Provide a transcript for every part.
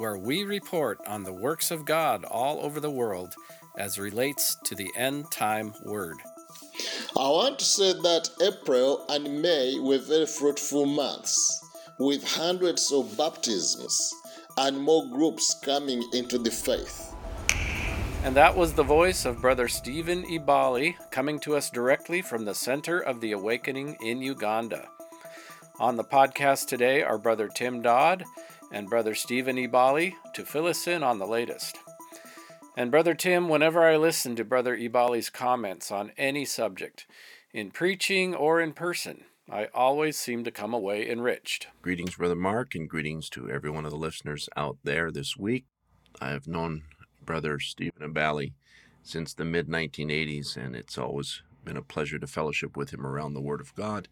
where we report on the works of God all over the world as relates to the end time word. I want to say that April and May were very fruitful months with hundreds of baptisms and more groups coming into the faith. And that was the voice of Brother Stephen Ibali coming to us directly from the Center of the Awakening in Uganda. On the podcast today are Brother Tim Dodd and Brother Stephen Ibali to fill us in on the latest. And Brother Tim, whenever I listen to Brother Ibali's comments on any subject, in preaching or in person, I always seem to come away enriched. Greetings, Brother Mark, and greetings to every one of the listeners out there this week. I have known Brother Stephen Ibali since the mid 1980s, and it's always been a pleasure to fellowship with him around the Word of God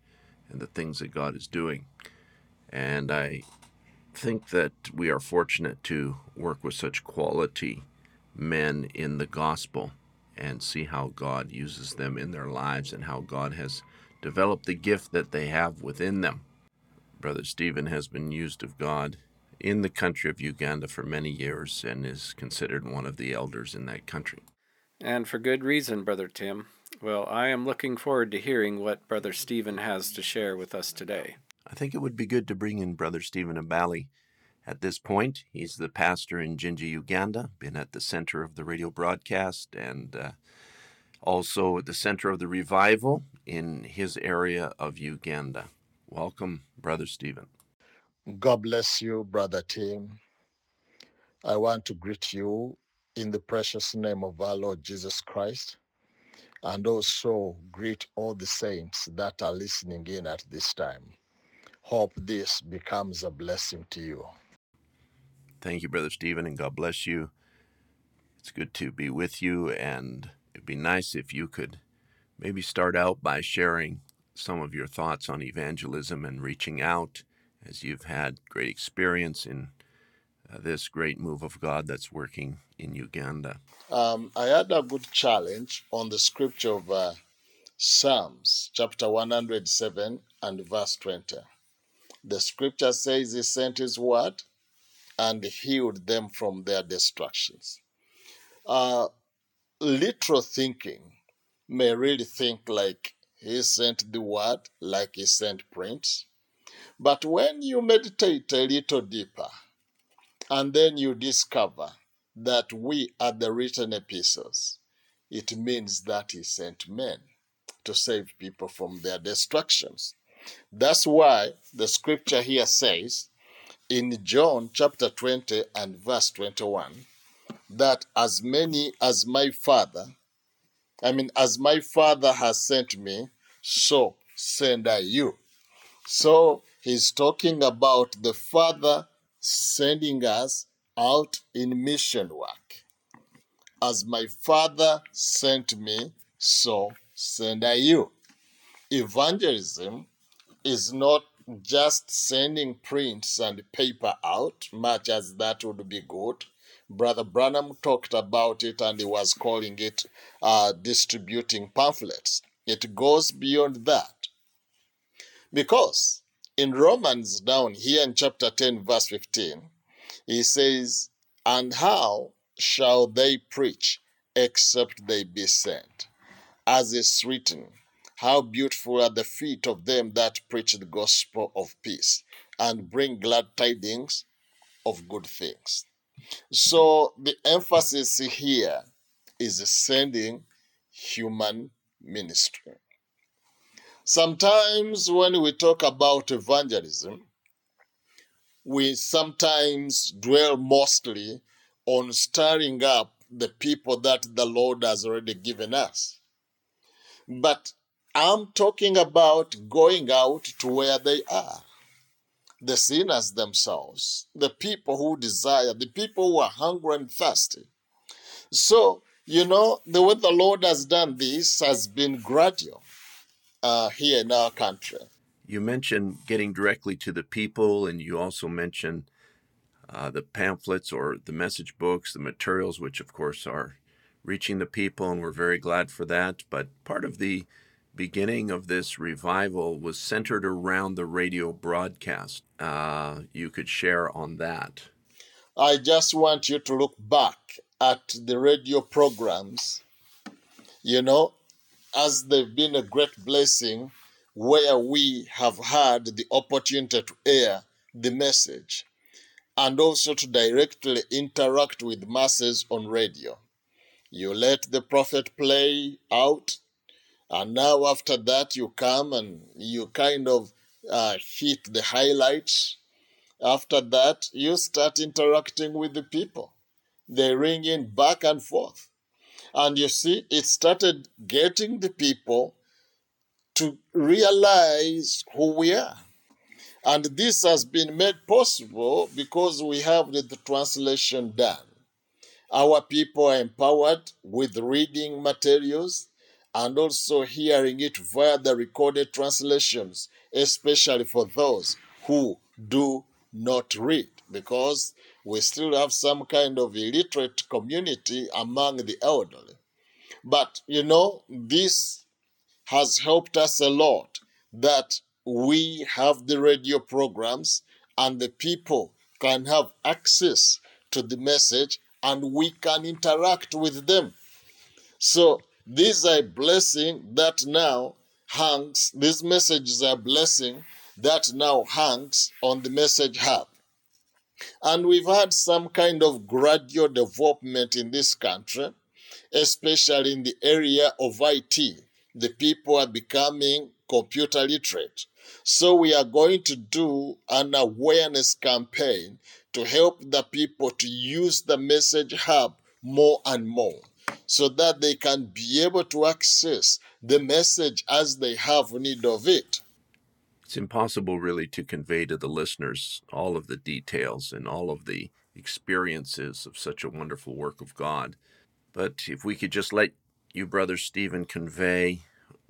and the things that God is doing. And I think that we are fortunate to work with such quality men in the gospel and see how God uses them in their lives and how God has developed the gift that they have within them. Brother Stephen has been used of God in the country of Uganda for many years and is considered one of the elders in that country. And for good reason, Brother Tim. Well, I am looking forward to hearing what Brother Stephen has to share with us today. I think it would be good to bring in Brother Stephen Ibali. at this point. He's the pastor in Jinja, Uganda, been at the center of the radio broadcast and uh, also at the center of the revival in his area of Uganda. Welcome, Brother Stephen. God bless you, Brother Tim. I want to greet you in the precious name of our Lord Jesus Christ and also greet all the saints that are listening in at this time. Hope this becomes a blessing to you. Thank you, Brother Stephen, and God bless you. It's good to be with you, and it'd be nice if you could maybe start out by sharing some of your thoughts on evangelism and reaching out, as you've had great experience in uh, this great move of God that's working in Uganda. Um, I had a good challenge on the scripture of uh, Psalms, chapter 107 and verse 20. The scripture says he sent his word and healed them from their destructions. Uh, literal thinking may really think like he sent the word, like he sent prints. But when you meditate a little deeper, and then you discover that we are the written epistles, it means that he sent men to save people from their destructions. That's why the scripture here says in John chapter 20 and verse 21 that as many as my Father, I mean, as my Father has sent me, so send I you. So he's talking about the Father sending us out in mission work. As my Father sent me, so send I you. Evangelism is not just sending prints and paper out, much as that would be good. Brother Branham talked about it and he was calling it uh, distributing pamphlets. It goes beyond that. Because in Romans, down here in chapter 10, verse 15, he says, And how shall they preach except they be sent? As is written, how beautiful are the feet of them that preach the gospel of peace and bring glad tidings of good things. So the emphasis here is sending human ministry. Sometimes when we talk about evangelism, we sometimes dwell mostly on stirring up the people that the Lord has already given us. But I'm talking about going out to where they are. the sinners themselves, the people who desire, the people who are hungry and thirsty. So, you know, the way the Lord has done this has been gradual uh, here in our country. You mentioned getting directly to the people, and you also mentioned uh, the pamphlets or the message books, the materials, which of course are reaching the people, and we're very glad for that. But part of the beginning of this revival was centered around the radio broadcast. Uh, you could share on that. I just want you to look back at the radio programs, you know, as they've been a great blessing where we have had the opportunity to air the message and also to directly interact with masses on radio. You let the prophet play out, and now after that, you come and you kind of uh, hit the highlights. After that, you start interacting with the people. They ring in back and forth. And you see, it started getting the people to realize who we are. And this has been made possible because we have the, the translation done. Our people are empowered with reading materials and also hearing it via the recorded translations, especially for those who do not read, because we still have some kind of illiterate community among the elderly. But you know, this has helped us a lot that we have the radio programs and the people can have access to the message and we can interact with them. So these are a blessing that now hangs, these messages are a blessing that now hangs on the message hub. And we've had some kind of gradual development in this country, especially in the area of IT. The people are becoming computer literate. So we are going to do an awareness campaign to help the people to use the message hub more and more so that they can be able to access the message as they have need of it. It's impossible really to convey to the listeners all of the details and all of the experiences of such a wonderful work of God. But if we could just let you, Brother Stephen, convey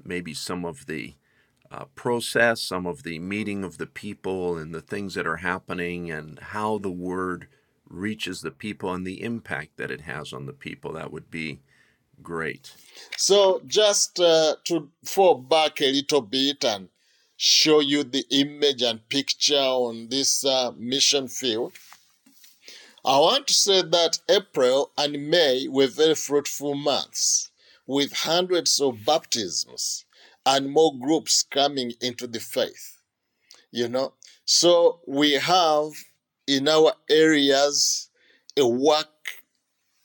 maybe some of the uh, process, some of the meeting of the people and the things that are happening, and how the word reaches the people and the impact that it has on the people. That would be great. So, just uh, to fall back a little bit and show you the image and picture on this uh, mission field, I want to say that April and May were very fruitful months with hundreds of baptisms and more groups coming into the faith. You know, so we have in our areas a work,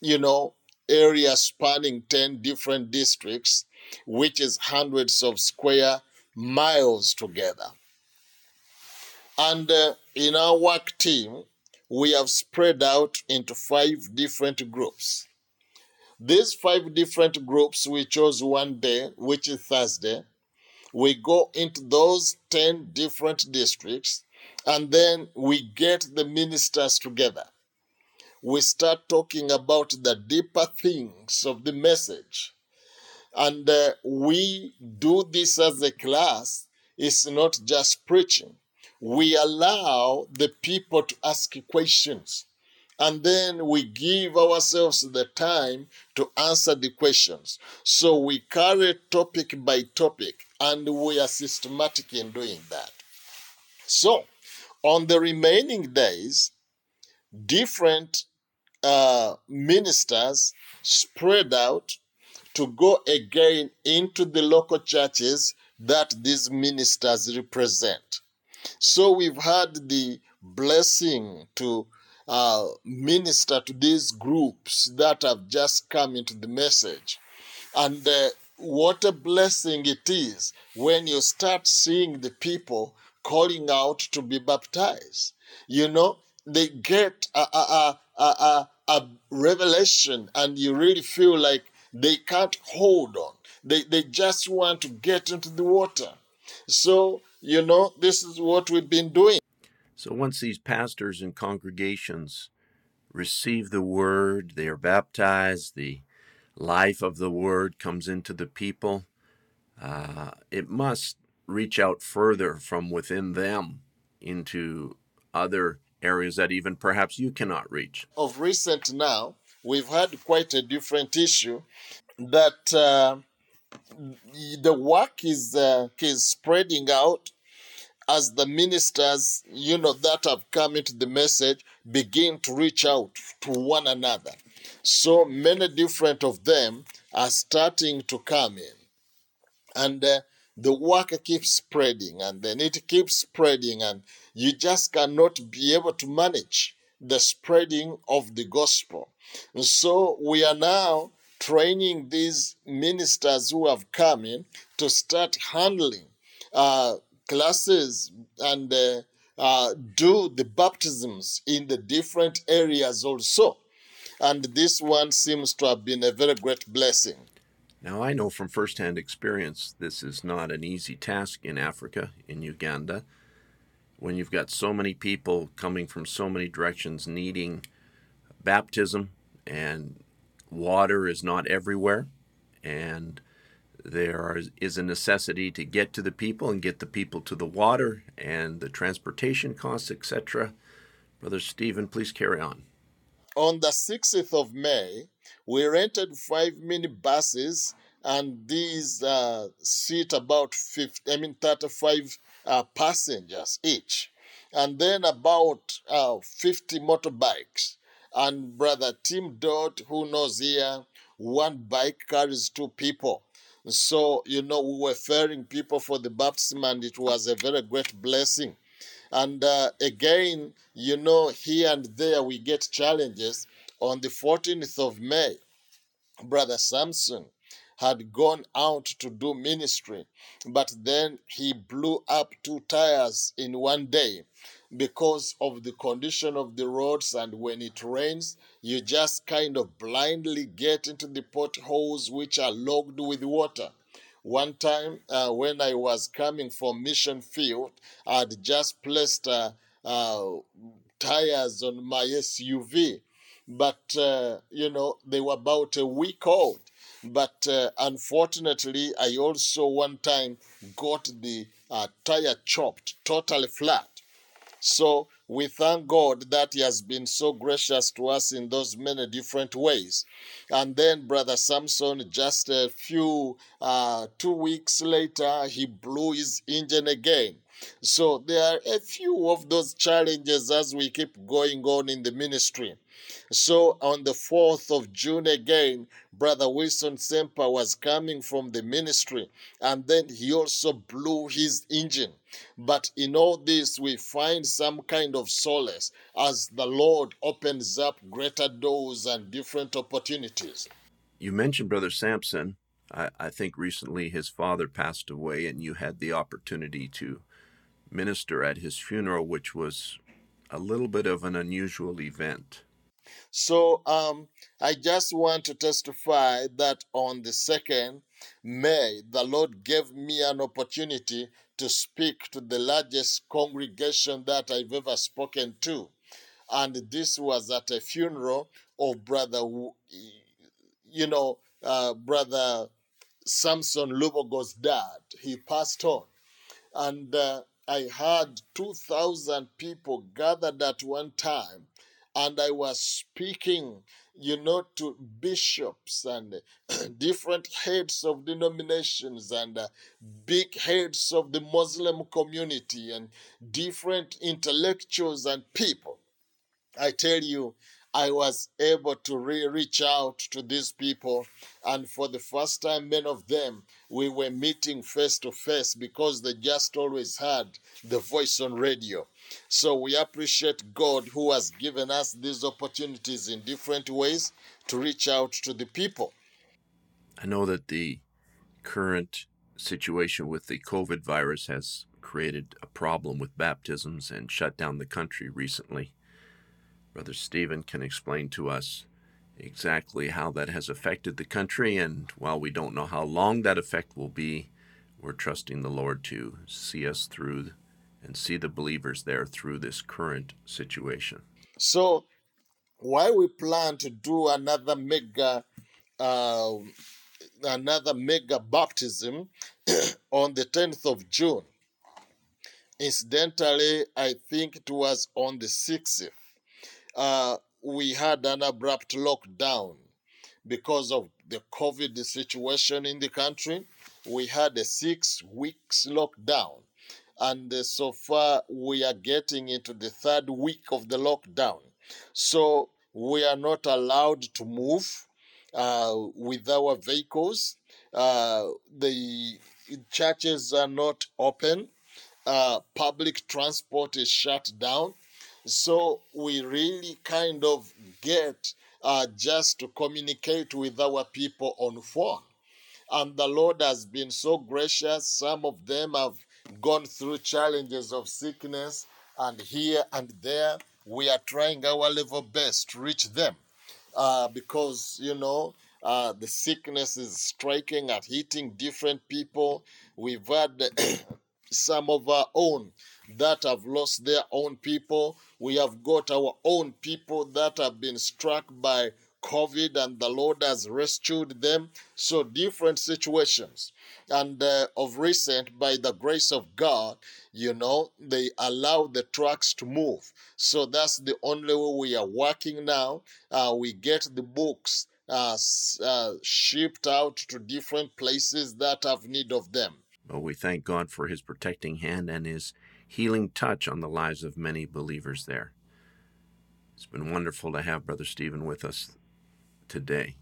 you know, area spanning 10 different districts, which is hundreds of square miles together. And uh, in our work team, we have spread out into five different groups. These five different groups, we chose one day, which is Thursday. We go into those 10 different districts and then we get the ministers together. We start talking about the deeper things of the message. And uh, we do this as a class. It's not just preaching. We allow the people to ask questions and then we give ourselves the time to answer the questions. So we carry topic by topic, and we are systematic in doing that. So, on the remaining days, different uh, ministers spread out to go again into the local churches that these ministers represent. So we've had the blessing to uh, minister to these groups that have just come into the message. And uh, what a blessing it is when you start seeing the people calling out to be baptized. You know, they get a, a, a, a, a revelation and you really feel like they can't hold on. They, they just want to get into the water. So, you know, this is what we've been doing. So once these pastors and congregations receive the word, they are baptized, the life of the word comes into the people, uh, it must reach out further from within them into other areas that even perhaps you cannot reach. Of recent now, we've had quite a different issue that uh, the work is uh, is spreading out as the ministers, you know, that have come into the message begin to reach out to one another. So many different of them are starting to come in. And uh, the work keeps spreading and then it keeps spreading, and you just cannot be able to manage the spreading of the gospel. And so we are now training these ministers who have come in to start handling uh, classes and uh, uh, do the baptisms in the different areas also. And this one seems to have been a very great blessing. Now, I know from firsthand experience this is not an easy task in Africa, in Uganda, when you've got so many people coming from so many directions needing baptism, and water is not everywhere, and there is a necessity to get to the people and get the people to the water and the transportation costs, etc. Brother Stephen, please carry on. On the 6th of May, we rented five minibuses, and these uh, seat about 50, I mean 35 uh, passengers each, and then about uh, 50 motorbikes. And brother Tim Dodd, who knows here, one bike carries two people. So, you know, we were ferrying people for the baptism, and it was a very great blessing. And uh, again, you know, here and there we get challenges. On the 14th of May, Brother Samson had gone out to do ministry, but then he blew up two tires in one day because of the condition of the roads. And when it rains, you just kind of blindly get into the potholes which are logged with water. One time, uh, when I was coming from Mission Field, I'd just placed uh, uh, tires on my SUV but uh, you know they were about a week old. But uh, unfortunately, I also one time got the uh, tire chopped totally flat. So we thank God that He has been so gracious to us in those many different ways. And then Brother Samson, just a few, uh, two weeks later, he blew his engine again. So there are a few of those challenges as we keep going on in the ministry. So on the 4th of June again, Brother Wilson Semper was coming from the ministry and then he also blew his engine. But in all this, we find some kind of solace as the Lord opens up greater doors and different opportunities. You mentioned Brother Samson. I, I think recently his father passed away, and you had the opportunity to minister at his funeral, which was a little bit of an unusual event. So um, I just want to testify that on the 2nd May, the Lord gave me an opportunity to speak to the largest congregation that I've ever spoken to. And this was at a funeral of Brother, you know, uh, Brother Samson Lubogo's dad. He passed on. And uh, I had 2,000 people gathered at one time, and I was speaking, you know, to bishops and different heads of denominations and uh, big heads of the Muslim community and different intellectuals and people. I tell you, I was able to re- reach out to these people. And for the first time, many of them, we were meeting face to face because they just always had the voice on radio. So we appreciate God who has given us these opportunities in different ways to reach out to the people. I know that the current situation with the COVID virus has created a problem with baptisms and shut down the country recently. Brother Stephen can explain to us exactly how that has affected the country. And while we don't know how long that effect will be, we're trusting the Lord to see us through and see the believers there through this current situation. So, why we plan to do another mega, uh, another mega baptism on the 10th of June? Incidentally, I think it was on the 6th. Uh, we had an abrupt lockdown because of the COVID situation in the country. We had a six weeks lockdown. And uh, so far, we are getting into the third week of the lockdown. So we are not allowed to move uh, with our vehicles. Uh, the churches are not open. Uh, public transport is shut down. So we really kind of get uh, just to communicate with our people on phone. And the Lord has been so gracious. Some of them have gone through challenges of sickness, and here and there, we are trying our level best to reach them. Uh, because, you know, uh, the sickness is striking and hitting different people. We've had some of our own that have lost their own people. We have got our own people that have been struck by COVID and the Lord has rescued them. So, different situations. And uh, of recent, by the grace of God, you know, they allow the trucks to move. So, that's the only way we are working now. Uh, we get the books uh, uh shipped out to different places that have need of them. Well, we thank God for his protecting hand and his healing touch on the lives of many believers there. It's been wonderful to have Brother Stephen with us today.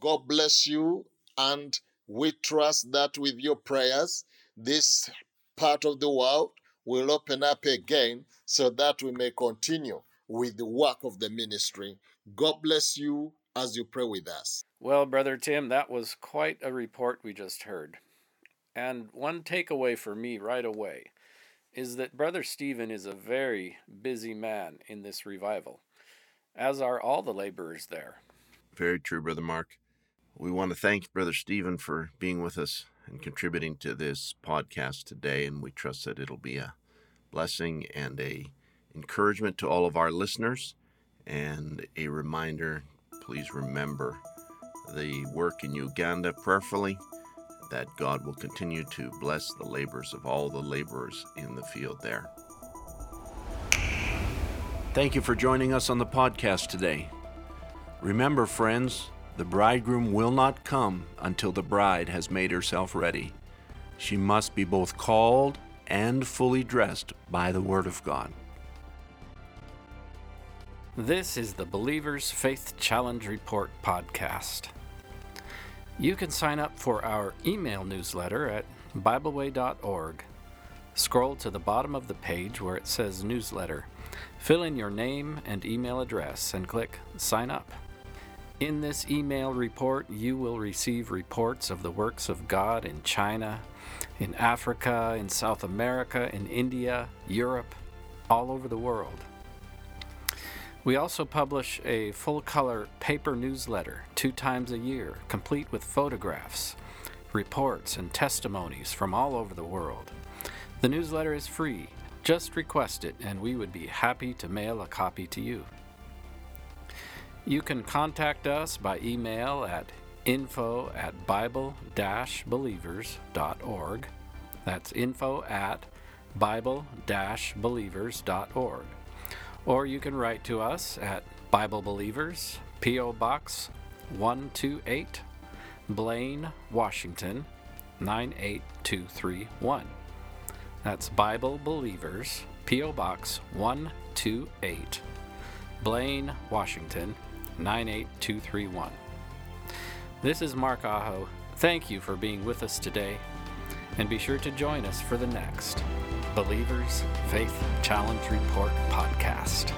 God bless you, and we trust that with your prayers, this part of the world will open up again so that we may continue with the work of the ministry. God bless you as you pray with us. Well, Brother Tim, that was quite a report we just heard. And one takeaway for me right away is that Brother Stephen is a very busy man in this revival, as are all the laborers there. Very true, Brother Mark. We want to thank Brother Stephen for being with us and contributing to this podcast today, and we trust that it'll be a blessing and a encouragement to all of our listeners and a reminder please remember the work in Uganda prayerfully that God will continue to bless the labors of all the laborers in the field there. Thank you for joining us on the podcast today. Remember, friends, the bridegroom will not come until the bride has made herself ready. She must be both called and fully dressed by the Word of God. This is the Believer's Faith Challenge Report podcast. You can sign up for our email newsletter at BibleWay.org. Scroll to the bottom of the page where it says Newsletter. Fill in your name and email address and click Sign Up. In this email report, you will receive reports of the works of God in China, in Africa, in South America, in India, Europe, all over the world. We also publish a full color paper newsletter two times a year, complete with photographs, reports, and testimonies from all over the world. The newsletter is free. Just request it, and we would be happy to mail a copy to you. You can contact us by email at info at bible believers.org. That's info at bible believers.org. Or you can write to us at Bible Believers, P.O. Box 128, Blaine, Washington 98231. That's Bible Believers, P.O. Box 128, Blaine, Washington 98231. This is Mark Aho. Thank you for being with us today, and be sure to join us for the next. Believers Faith Challenge Report podcast.